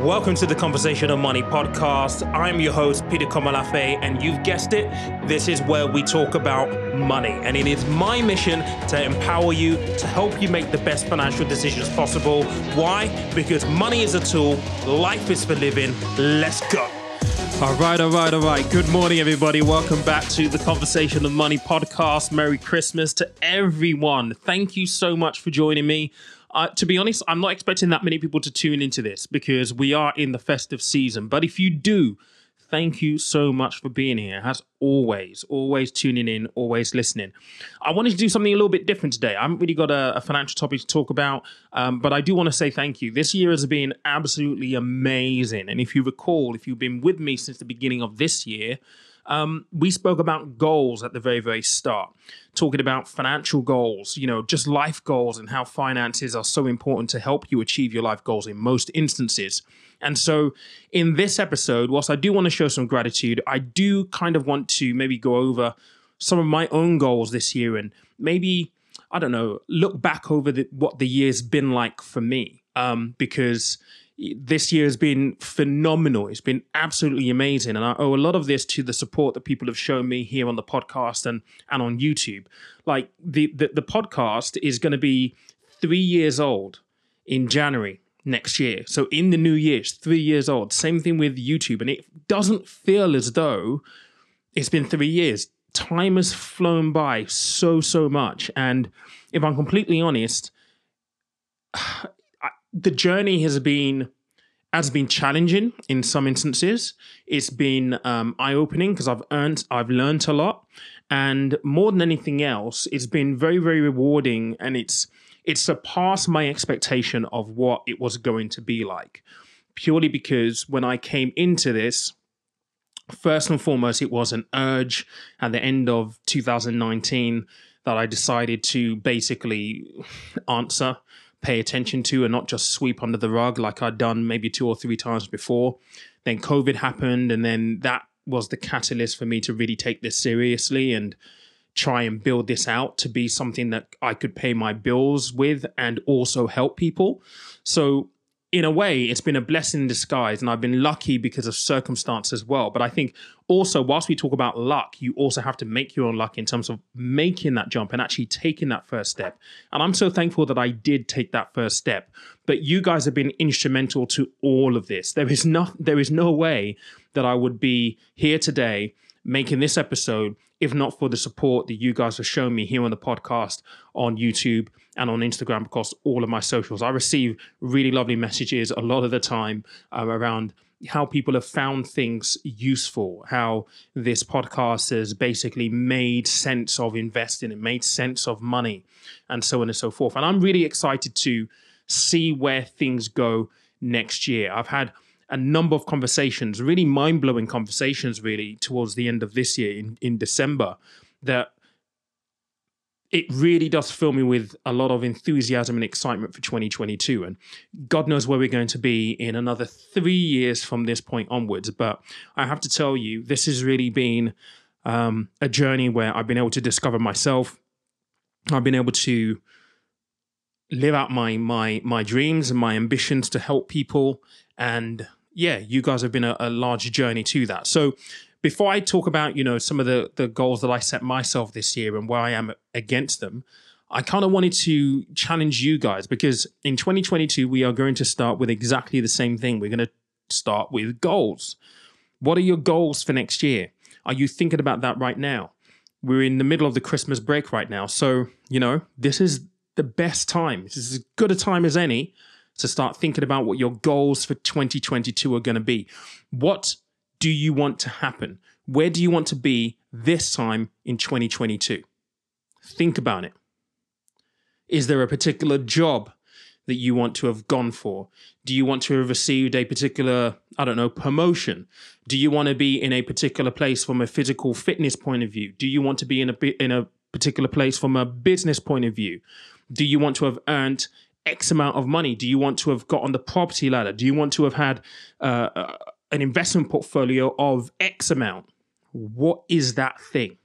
Welcome to the Conversation of Money podcast. I'm your host, Peter Komolafe, and you've guessed it, this is where we talk about money. And it is my mission to empower you, to help you make the best financial decisions possible. Why? Because money is a tool, life is for living. Let's go. All right, all right, all right. Good morning, everybody. Welcome back to the Conversation of Money podcast. Merry Christmas to everyone. Thank you so much for joining me. Uh, to be honest, I'm not expecting that many people to tune into this because we are in the festive season. But if you do, thank you so much for being here. As always, always tuning in, always listening. I wanted to do something a little bit different today. I haven't really got a, a financial topic to talk about, um, but I do want to say thank you. This year has been absolutely amazing. And if you recall, if you've been with me since the beginning of this year, um, we spoke about goals at the very, very start, talking about financial goals, you know, just life goals and how finances are so important to help you achieve your life goals in most instances. And so, in this episode, whilst I do want to show some gratitude, I do kind of want to maybe go over some of my own goals this year and maybe, I don't know, look back over the, what the year's been like for me. Um, because this year has been phenomenal. It's been absolutely amazing. And I owe a lot of this to the support that people have shown me here on the podcast and, and on YouTube. Like the, the, the podcast is going to be three years old in January next year. So in the new year, it's three years old. Same thing with YouTube. And it doesn't feel as though it's been three years. Time has flown by so, so much. And if I'm completely honest, the journey has been has been challenging in some instances. It's been um, eye opening because I've earned, I've learned a lot, and more than anything else, it's been very, very rewarding, and it's it's surpassed my expectation of what it was going to be like. Purely because when I came into this, first and foremost, it was an urge at the end of 2019 that I decided to basically answer pay attention to and not just sweep under the rug like I'd done maybe two or three times before. Then COVID happened, and then that was the catalyst for me to really take this seriously and try and build this out to be something that I could pay my bills with and also help people. So in a way, it's been a blessing in disguise, and I've been lucky because of circumstance as well. But I think also, whilst we talk about luck, you also have to make your own luck in terms of making that jump and actually taking that first step. And I'm so thankful that I did take that first step. But you guys have been instrumental to all of this. There is no, there is no way that I would be here today making this episode if not for the support that you guys have shown me here on the podcast, on YouTube, and on Instagram across all of my socials. I receive really lovely messages a lot of the time um, around how people have found things useful, how this podcast has basically made sense of investing, it made sense of money, and so on and so forth. And I'm really excited to see where things go next year. I've had a number of conversations, really mind blowing conversations, really, towards the end of this year in, in December, that it really does fill me with a lot of enthusiasm and excitement for 2022. And God knows where we're going to be in another three years from this point onwards. But I have to tell you, this has really been um, a journey where I've been able to discover myself. I've been able to live out my my my dreams and my ambitions to help people and yeah, you guys have been a, a large journey to that. So before I talk about, you know, some of the the goals that I set myself this year and where I am against them, I kind of wanted to challenge you guys because in 2022 we are going to start with exactly the same thing. We're going to start with goals. What are your goals for next year? Are you thinking about that right now? We're in the middle of the Christmas break right now. So, you know, this is the best time. This is as good a time as any to start thinking about what your goals for 2022 are going to be. What do you want to happen? Where do you want to be this time in 2022? Think about it. Is there a particular job that you want to have gone for? Do you want to have received a particular, I don't know, promotion? Do you want to be in a particular place from a physical fitness point of view? Do you want to be in a in a particular place from a business point of view? Do you want to have earned X amount of money? Do you want to have got on the property ladder? Do you want to have had uh, uh, an investment portfolio of X amount? What is that thing?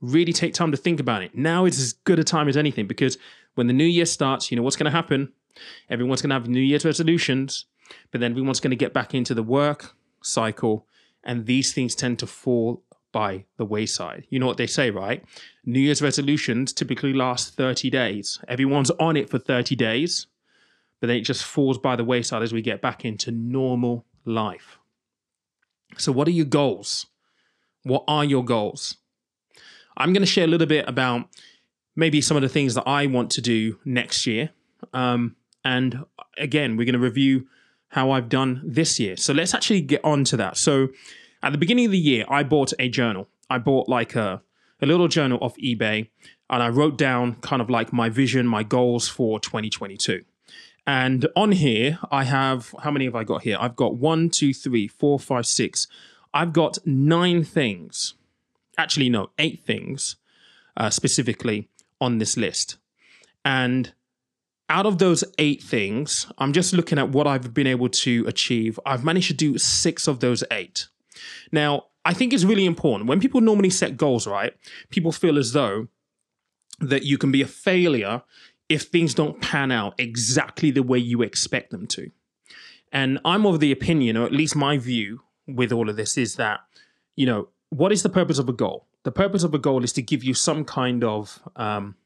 Really take time to think about it. Now is as good a time as anything because when the new year starts, you know what's going to happen? Everyone's going to have New Year's resolutions. but then everyone's going to get back into the work cycle, and these things tend to fall by the wayside. You know what they say, right? New Year's resolutions typically last 30 days. Everyone's on it for 30 days, but then it just falls by the wayside as we get back into normal life. So, what are your goals? What are your goals? I'm going to share a little bit about maybe some of the things that I want to do next year. Um, and again, we're going to review how I've done this year. So let's actually get on to that. So at the beginning of the year, I bought a journal. I bought like a, a little journal off eBay and I wrote down kind of like my vision, my goals for 2022. And on here, I have how many have I got here? I've got one, two, three, four, five, six. I've got nine things. Actually, no, eight things uh, specifically on this list. And out of those eight things, I'm just looking at what I've been able to achieve. I've managed to do six of those eight. Now, I think it's really important. When people normally set goals, right, people feel as though that you can be a failure if things don't pan out exactly the way you expect them to. And I'm of the opinion, or at least my view with all of this, is that, you know, what is the purpose of a goal? The purpose of a goal is to give you some kind of um,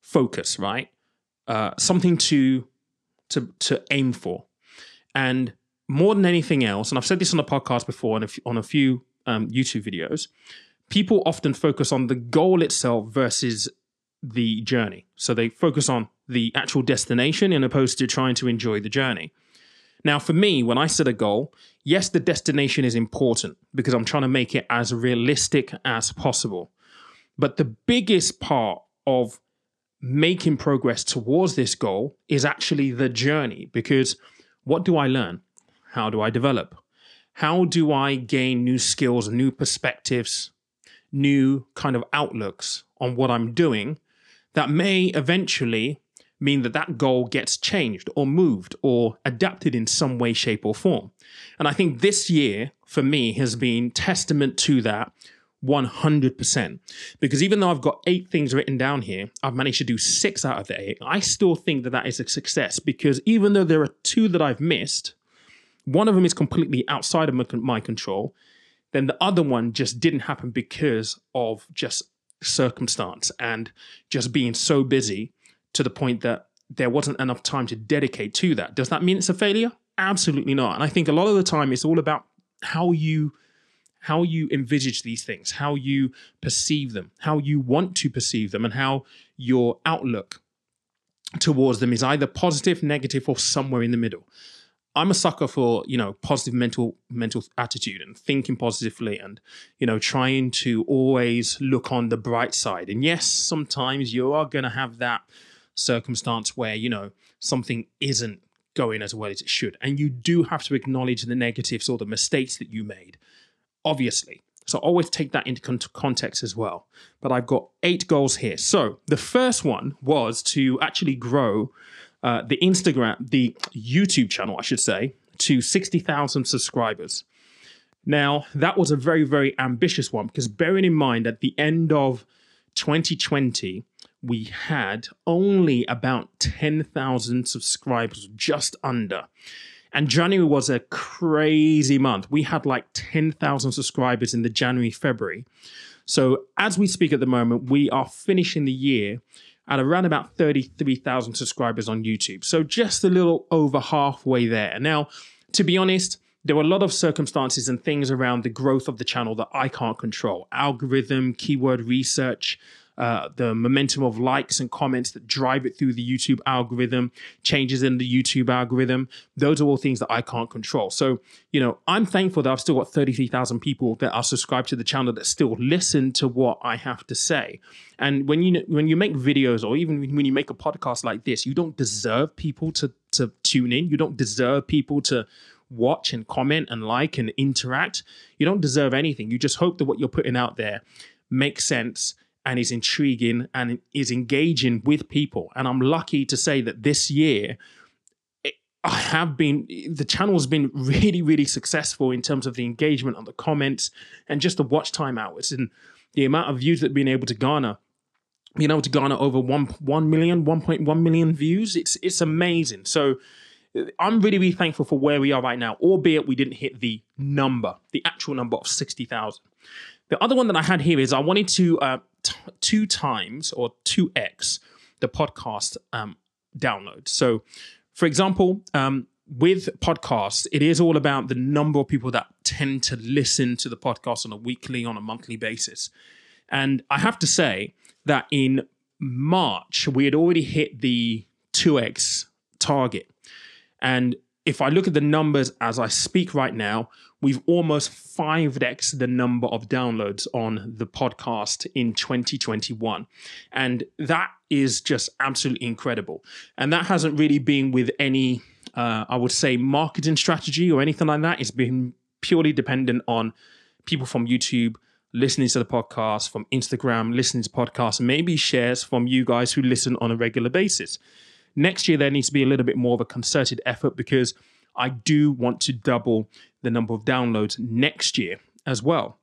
focus, right? Uh, something to to to aim for, and more than anything else, and I've said this on the podcast before and on a few um, YouTube videos, people often focus on the goal itself versus the journey. So they focus on the actual destination in opposed to trying to enjoy the journey. Now, for me, when I set a goal, yes, the destination is important because I'm trying to make it as realistic as possible. But the biggest part of making progress towards this goal is actually the journey because what do I learn? How do I develop? How do I gain new skills, new perspectives, new kind of outlooks on what I'm doing that may eventually mean that that goal gets changed or moved or adapted in some way, shape, or form? And I think this year for me has been testament to that 100%. Because even though I've got eight things written down here, I've managed to do six out of the eight. I still think that that is a success because even though there are two that I've missed, one of them is completely outside of my control. Then the other one just didn't happen because of just circumstance and just being so busy to the point that there wasn't enough time to dedicate to that. Does that mean it's a failure? Absolutely not. And I think a lot of the time it's all about how you how you envisage these things, how you perceive them, how you want to perceive them, and how your outlook towards them is either positive, negative, or somewhere in the middle. I'm a sucker for you know positive mental mental attitude and thinking positively and you know trying to always look on the bright side. And yes, sometimes you are going to have that circumstance where you know something isn't going as well as it should, and you do have to acknowledge the negatives or the mistakes that you made obviously. So always take that into context as well. But I've got eight goals here. So the first one was to actually grow uh, the Instagram, the YouTube channel, I should say, to 60,000 subscribers. Now, that was a very, very ambitious one because bearing in mind at the end of 2020, we had only about 10,000 subscribers, just under. And January was a crazy month. We had like 10,000 subscribers in the January, February. So as we speak at the moment, we are finishing the year at around about 33,000 subscribers on YouTube. So just a little over halfway there. Now, to be honest, there were a lot of circumstances and things around the growth of the channel that I can't control. Algorithm, keyword research, uh, the momentum of likes and comments that drive it through the YouTube algorithm, changes in the YouTube algorithm. Those are all things that I can't control. So, you know, I'm thankful that I've still got 33,000 people that are subscribed to the channel that still listen to what I have to say. And when you when you make videos or even when you make a podcast like this, you don't deserve people to to tune in. You don't deserve people to watch and comment and like and interact. You don't deserve anything. You just hope that what you're putting out there makes sense and is intriguing and is engaging with people. And I'm lucky to say that this year, I have been, the channel's been really, really successful in terms of the engagement on the comments and just the watch time hours and the amount of views that have been able to garner. Being able to garner over 1, 1 million, 1.1 million views, it's it's amazing. So I'm really, really thankful for where we are right now, albeit we didn't hit the number, the actual number of 60,000. The other one that I had here is I wanted to uh, t- two times or 2x the podcast um, download. So, for example, um, with podcasts, it is all about the number of people that tend to listen to the podcast on a weekly, on a monthly basis. And I have to say that in March, we had already hit the 2x target. And if I look at the numbers as I speak right now, we've almost 5x the number of downloads on the podcast in 2021. And that is just absolutely incredible. And that hasn't really been with any, uh, I would say, marketing strategy or anything like that. It's been purely dependent on people from YouTube listening to the podcast, from Instagram, listening to podcasts, maybe shares from you guys who listen on a regular basis. Next year, there needs to be a little bit more of a concerted effort because I do want to double the number of downloads next year as well.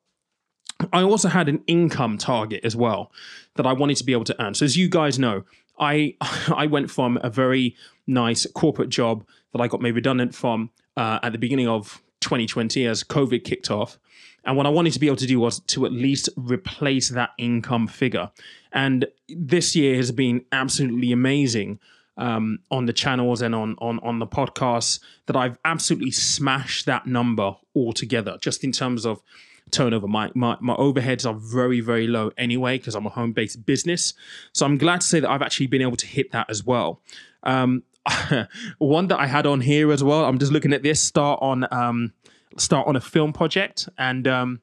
I also had an income target as well that I wanted to be able to earn. So as you guys know, I I went from a very nice corporate job that I got made redundant from uh, at the beginning of 2020 as COVID kicked off. And what I wanted to be able to do was to at least replace that income figure. And this year has been absolutely amazing um, on the channels and on on on the podcasts that I've absolutely smashed that number altogether. Just in terms of turnover, my my, my overheads are very very low anyway because I'm a home based business. So I'm glad to say that I've actually been able to hit that as well. Um, one that I had on here as well. I'm just looking at this. Start on um, start on a film project and. Um,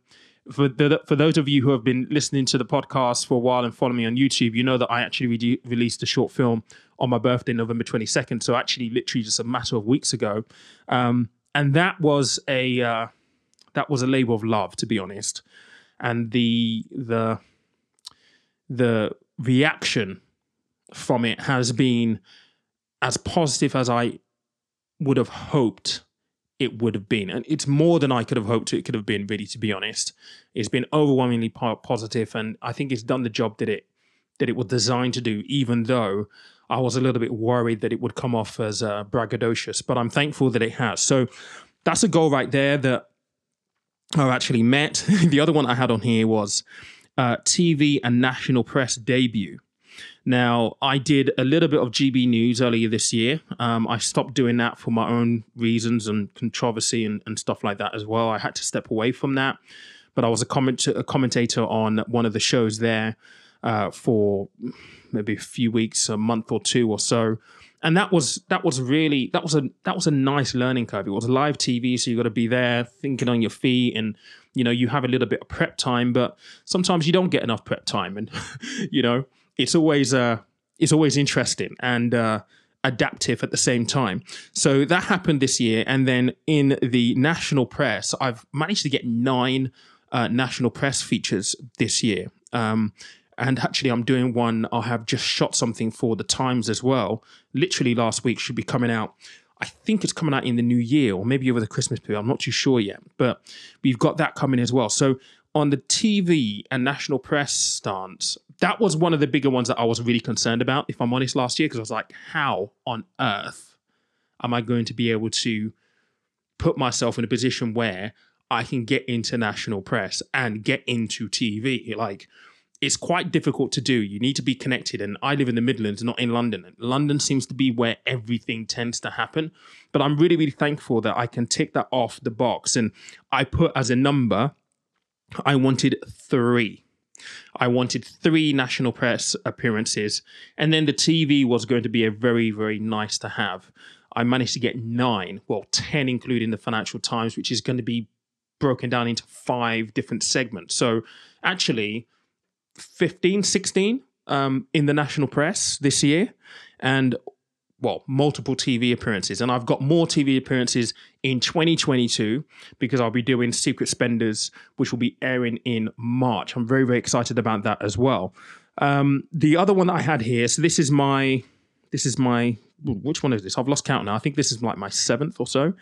for the, for those of you who have been listening to the podcast for a while and follow me on YouTube, you know that I actually re- released a short film on my birthday, November 22nd. So actually, literally just a matter of weeks ago. Um, and that was a uh, that was a labor of love, to be honest. And the the the reaction from it has been as positive as I would have hoped it would have been. And it's more than I could have hoped it could have been, really, to be honest. It's been overwhelmingly positive, and I think it's done the job that it that it was designed to do, even though I was a little bit worried that it would come off as uh, braggadocious, but I'm thankful that it has. So that's a goal right there that I've actually met. the other one I had on here was uh, TV and national press debut. Now, I did a little bit of GB News earlier this year. Um, I stopped doing that for my own reasons and controversy and, and, stuff like that as well. I had to step away from that. But I was a, comment- a commentator on one of the shows there uh, for maybe a few weeks, a month or two or so. And that was that was really that was a that was a nice learning curve. It was live TV, so you got to be there thinking on your feet, and you know you have a little bit of prep time, but sometimes you don't get enough prep time, and you know it's always uh it's always interesting and uh, adaptive at the same time. So that happened this year, and then in the national press, I've managed to get nine uh, national press features this year. Um, and actually, I'm doing one. I have just shot something for the Times as well. Literally last week, should be coming out. I think it's coming out in the new year or maybe over the Christmas period. I'm not too sure yet, but we've got that coming as well. So on the TV and national press stance, that was one of the bigger ones that I was really concerned about, if I'm honest, last year, because I was like, how on earth am I going to be able to put myself in a position where I can get international press and get into TV? Like, it's quite difficult to do. You need to be connected. And I live in the Midlands, not in London. London seems to be where everything tends to happen. But I'm really, really thankful that I can tick that off the box. And I put as a number, I wanted three. I wanted three national press appearances. And then the TV was going to be a very, very nice to have. I managed to get nine, well, 10, including the Financial Times, which is going to be broken down into five different segments. So actually, 15, 16 um, in the national press this year, and well, multiple TV appearances. And I've got more TV appearances in 2022 because I'll be doing Secret Spenders, which will be airing in March. I'm very, very excited about that as well. Um, the other one that I had here, so this is my, this is my, which one is this? I've lost count now. I think this is like my seventh or so.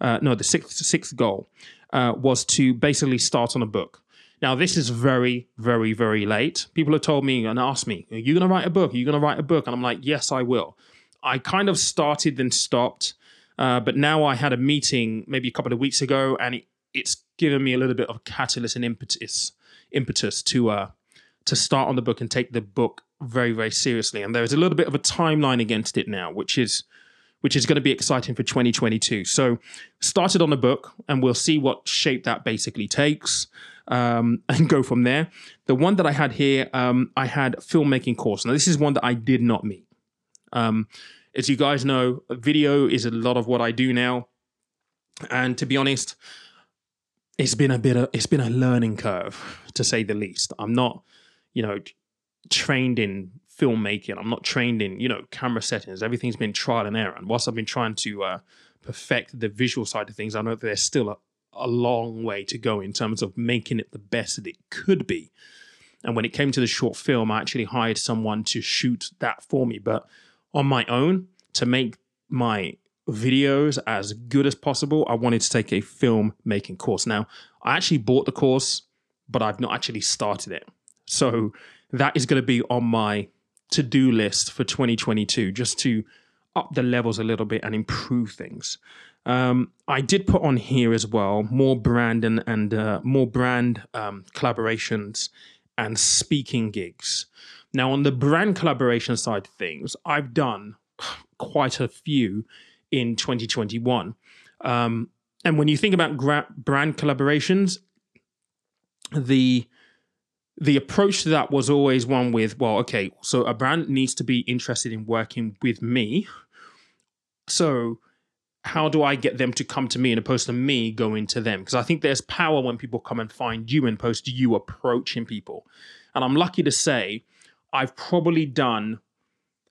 Uh, no, the sixth, sixth goal uh, was to basically start on a book. Now, this is very, very, very late. People have told me and asked me, Are you going to write a book? Are you going to write a book? And I'm like, Yes, I will. I kind of started then stopped. Uh, but now I had a meeting maybe a couple of weeks ago, and it, it's given me a little bit of catalyst and impetus impetus to uh, to start on the book and take the book very very seriously. And there's a little bit of a timeline against it now, which is which is going to be exciting for 2022. So started on the book, and we'll see what shape that basically takes. Um, and go from there. The one that I had here, um, I had filmmaking course. Now this is one that I did not meet. Um, as you guys know, video is a lot of what I do now. And to be honest, it's been a bit of it's been a learning curve to say the least. I'm not, you know, trained in filmmaking. I'm not trained in, you know, camera settings. Everything's been trial and error. And whilst I've been trying to uh, perfect the visual side of things, I know that there's still a, a long way to go in terms of making it the best that it could be. And when it came to the short film, I actually hired someone to shoot that for me. But on my own to make my videos as good as possible, I wanted to take a film making course. Now, I actually bought the course, but I've not actually started it. So that is going to be on my to do list for 2022, just to up the levels a little bit and improve things. Um, I did put on here as well more brand and, and uh, more brand um, collaborations and speaking gigs. Now, on the brand collaboration side of things, I've done quite a few in 2021. Um, and when you think about gra- brand collaborations, the the approach to that was always one with, well, okay, so a brand needs to be interested in working with me. So how do I get them to come to me and opposed to me going to them? Because I think there's power when people come and find you and to you approaching people. And I'm lucky to say I've probably done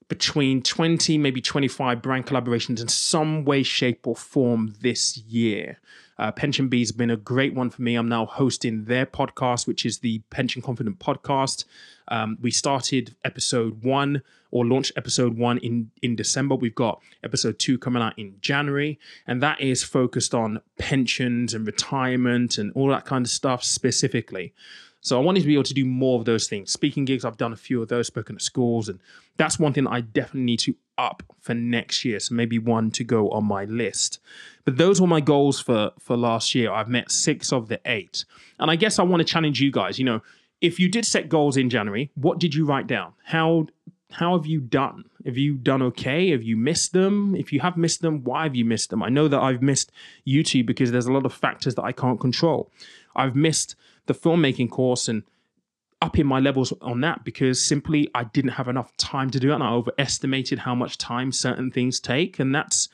between 20, maybe 25 brand collaborations in some way, shape, or form this year. Uh, PensionBee has been a great one for me. I'm now hosting their podcast, which is the Pension Confident podcast. Um, we started episode one or launched episode one in, in December. We've got episode two coming out in January, and that is focused on pensions and retirement and all that kind of stuff specifically. So I wanted to be able to do more of those things. Speaking gigs, I've done a few of those, spoken at schools, and that's one thing I definitely need to up for next year. So maybe one to go on my list. But those were my goals for for last year. I've met six of the eight, and I guess I want to challenge you guys. You know, if you did set goals in January, what did you write down? How how have you done? Have you done okay? Have you missed them? If you have missed them, why have you missed them? I know that I've missed YouTube because there's a lot of factors that I can't control. I've missed the filmmaking course and upping my levels on that because simply I didn't have enough time to do it and I overestimated how much time certain things take and that's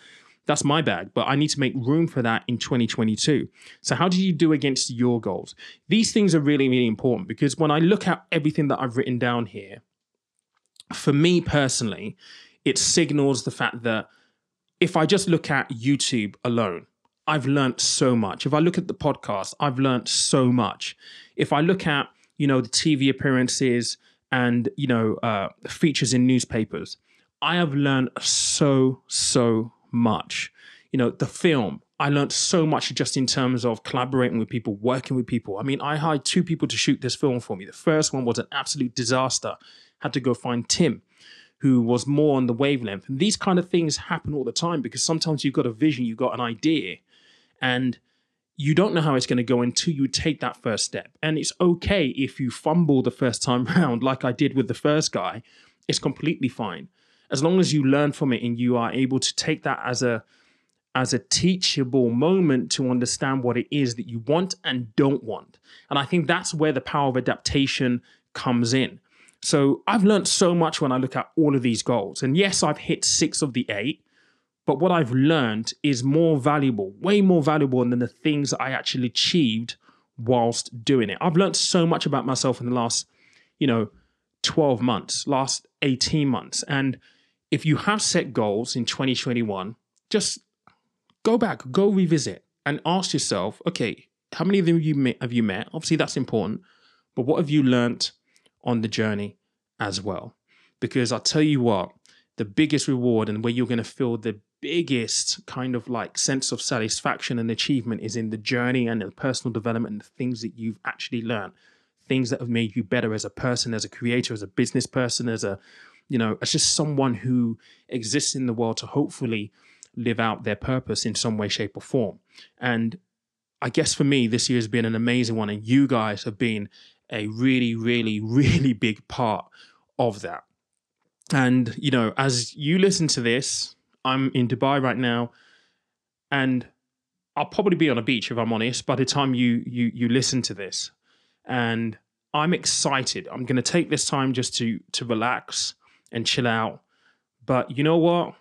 that's my bag but I need to make room for that in 2022 so how do you do against your goals these things are really really important because when I look at everything that I've written down here for me personally it signals the fact that if I just look at YouTube alone I've learned so much. If I look at the podcast, I've learned so much. If I look at, you know, the TV appearances and, you know, uh, features in newspapers, I have learned so, so much. You know, the film, I learned so much just in terms of collaborating with people, working with people. I mean, I hired two people to shoot this film for me. The first one was an absolute disaster. Had to go find Tim who was more on the wavelength. And these kind of things happen all the time because sometimes you've got a vision, you've got an idea, and you don't know how it's going to go until you take that first step. And it's okay if you fumble the first time round, like I did with the first guy. It's completely fine. As long as you learn from it and you are able to take that as a as a teachable moment to understand what it is that you want and don't want. And I think that's where the power of adaptation comes in. So I've learned so much when I look at all of these goals. And yes, I've hit six of the eight, but what I've learned is more valuable, way more valuable than the things I actually achieved whilst doing it. I've learned so much about myself in the last, you know, 12 months, last 18 months. And if you have set goals in 2021, just go back, go revisit and ask yourself, okay, how many of them you met, have you met? Obviously, that's important. But what have you learnt on the journey as well? Because I'll tell you what, the biggest reward and where you're going to feel the biggest kind of like sense of satisfaction and achievement is in the journey and the personal development and the things that you've actually learned things that have made you better as a person as a creator as a business person as a you know as just someone who exists in the world to hopefully live out their purpose in some way, shape, or form. And I guess for me, this year has been an amazing one, and you guys have been a really, really, really big part of that. And, you know, as you listen to this, I'm in Dubai right now, and I'll probably be on a beach if I'm honest by the time you you you listen to this. And I'm excited. I'm gonna take this time just to to relax and chill out. But you know what?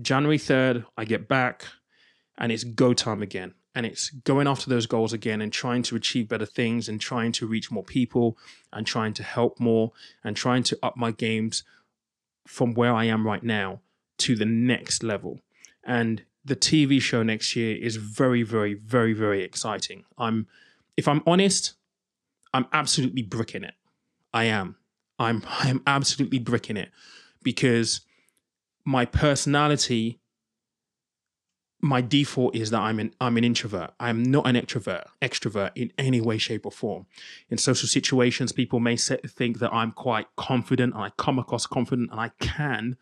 January 3rd, I get back and it's go time again. And it's going after those goals again and trying to achieve better things and trying to reach more people and trying to help more and trying to up my games from where I am right now to the next level. And the TV show next year is very, very, very, very exciting. I'm, if I'm honest, I'm absolutely bricking it. I am. I'm, I am absolutely bricking it because my personality my default is that I'm an I'm an introvert. I'm not an extrovert, extrovert in any way, shape, or form. In social situations, people may say, think that I'm quite confident and I come across confident and I can,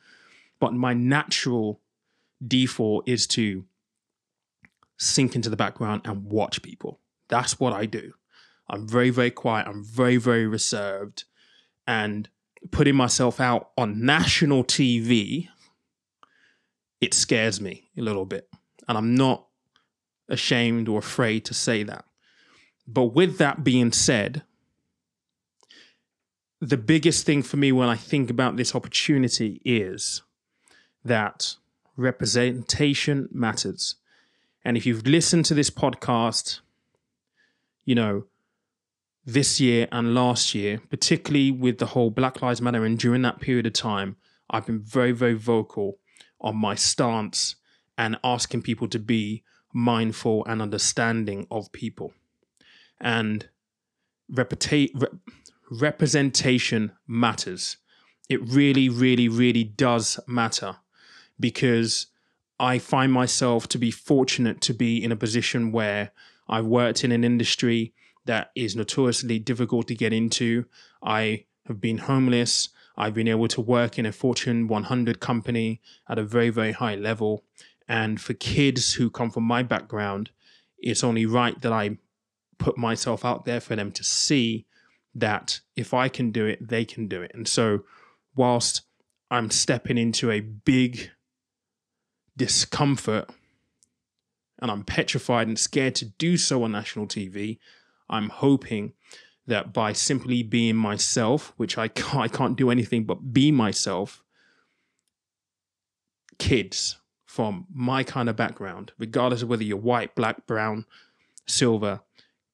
but my natural default is to sink into the background and watch people. That's what I do. I'm very, very quiet. I'm very, very reserved. And putting myself out on national TV, it scares me a little bit. And I'm not ashamed or afraid to say that. But with that being said, the biggest thing for me when I think about this opportunity is that representation matters. And if you've listened to this podcast, you know, this year and last year, particularly with the whole Black Lives Matter, and during that period of time, I've been very, very vocal on my stance and asking people to be mindful and understanding of people. And representation matters. It really, really, really does matter because I find myself to be fortunate to be in a position where I've worked in an industry that is notoriously difficult to get into. I have been homeless. I've been able to work in a Fortune 100 company at a very, very high level. And for kids who come from my background, it's only right that I put myself out there for them to see that if I can do it, they can do it. And so, whilst I'm stepping into a big discomfort and I'm petrified and scared to do so on national TV, I'm hoping that by simply being myself, which I can't, I can't do anything but be myself, kids from my kind of background, regardless of whether you're white, black, brown, silver,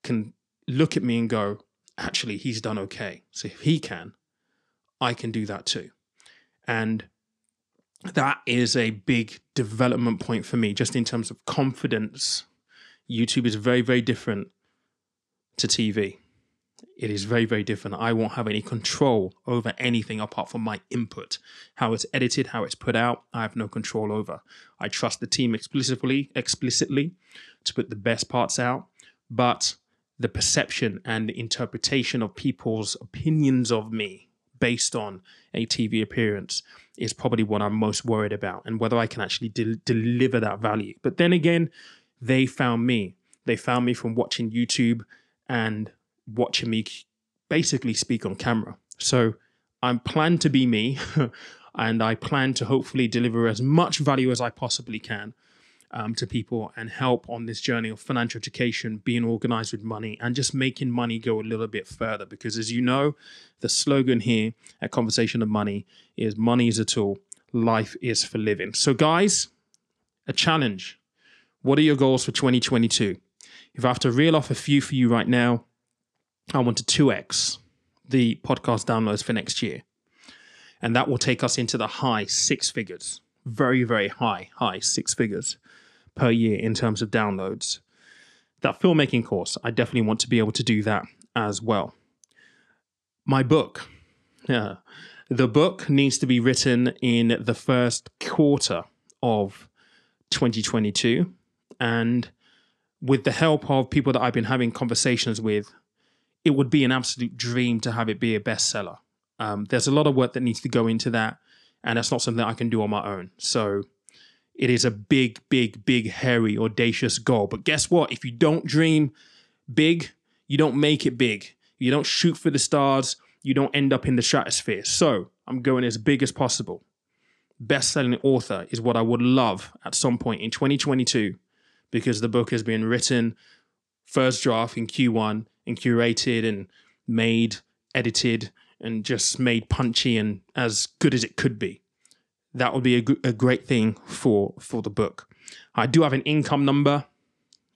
can look at me and go, actually, he's done okay. So if he can, I can do that too. And that is a big development point for me, just in terms of confidence. YouTube is very, very different to TV it is very, very different. I won't have any control over anything apart from my input. How it's edited, how it's put out, I have no control over. I trust the team explicitly, explicitly to put the best parts out, but the perception and interpretation of people's opinions of me based on a TV appearance is probably what I'm most worried about and whether I can actually de- deliver that value. But then again, they found me. They found me from watching YouTube and watching me basically speak on camera. So I'm planned to be me, and I plan to hopefully deliver as much value as I possibly can um, to people and help on this journey of financial education, being organized with money, and just making money go a little bit further. Because as you know, the slogan here at Conversation of Money is money is a tool, life is for living. So, guys, a challenge. What are your goals for 2022? If I have to reel off a few for you right now, I want to 2x the podcast downloads for next year. And that will take us into the high six figures, very, very high, high six figures per year in terms of downloads. That filmmaking course, I definitely want to be able to do that as well. My book, yeah, the book needs to be written in the first quarter of 2022. And with the help of people that I've been having conversations with, it would be an absolute dream to have it be a bestseller. Um, there's a lot of work that needs to go into that, and that's not something I can do on my own. So it is a big, big, big, hairy, audacious goal. But guess what? If you don't dream big, you don't make it big. You don't shoot for the stars, you don't end up in the stratosphere. So I'm going as big as possible. Best selling author is what I would love at some point in 2022 because the book has been written first draft in Q1 and curated and made, edited, and just made punchy and as good as it could be. That would be a, a great thing for for the book. I do have an income number.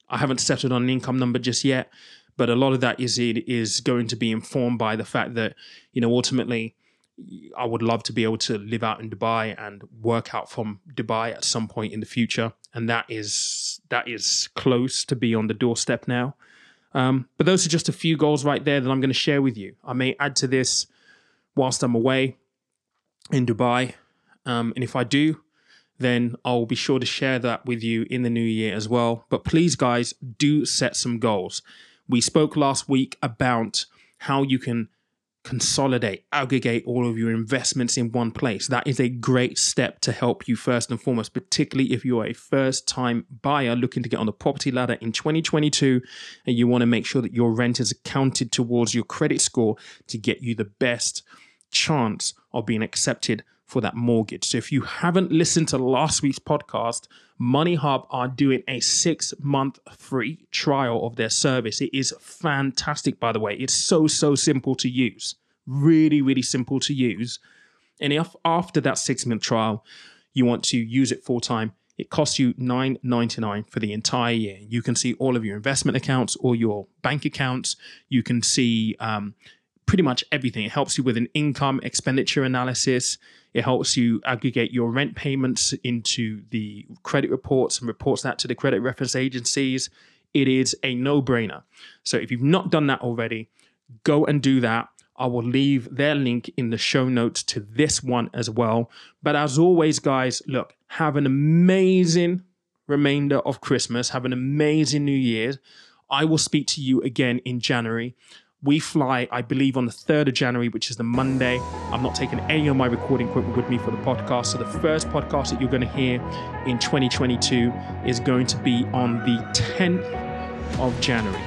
I haven't settled on an income number just yet, but a lot of that is it is going to be informed by the fact that you know ultimately I would love to be able to live out in Dubai and work out from Dubai at some point in the future, and that is that is close to be on the doorstep now. Um, but those are just a few goals right there that I'm going to share with you. I may add to this whilst I'm away in Dubai, um, and if I do, then I'll be sure to share that with you in the new year as well. But please, guys, do set some goals. We spoke last week about how you can consolidate, aggregate all of your investments in one place. That is a great step to help you first and foremost, particularly if you're a first time buyer looking to get on the property ladder in 2022 and you want to make sure that your rent is accounted towards your credit score to get you the best chance of being accepted for that mortgage. So if you haven't listened to last week's podcast, MoneyHub are doing a six month free trial of their service. It is fantastic, by the way. It's so, so simple to use. Really, really simple to use. And if after that six month trial, you want to use it full time, it costs you $9.99 for the entire year. You can see all of your investment accounts or your bank accounts. You can see um, pretty much everything. It helps you with an income expenditure analysis. It helps you aggregate your rent payments into the credit reports and reports that to the credit reference agencies. It is a no brainer. So if you've not done that already, go and do that. I will leave their link in the show notes to this one as well. But as always, guys, look, have an amazing remainder of Christmas. Have an amazing New Year. I will speak to you again in January. We fly, I believe, on the 3rd of January, which is the Monday. I'm not taking any of my recording equipment with me for the podcast. So, the first podcast that you're going to hear in 2022 is going to be on the 10th of January.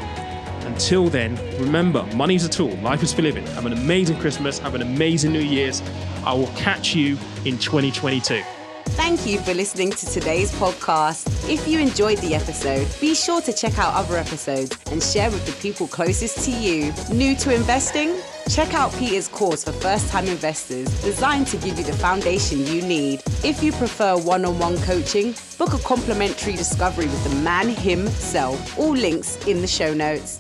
Until then, remember, money's a tool, life is for living. Have an amazing Christmas, have an amazing New Year's. I will catch you in 2022. Thank you for listening to today's podcast. If you enjoyed the episode, be sure to check out other episodes and share with the people closest to you. New to investing? Check out Peter's course for first time investors, designed to give you the foundation you need. If you prefer one on one coaching, book a complimentary discovery with the man himself. All links in the show notes.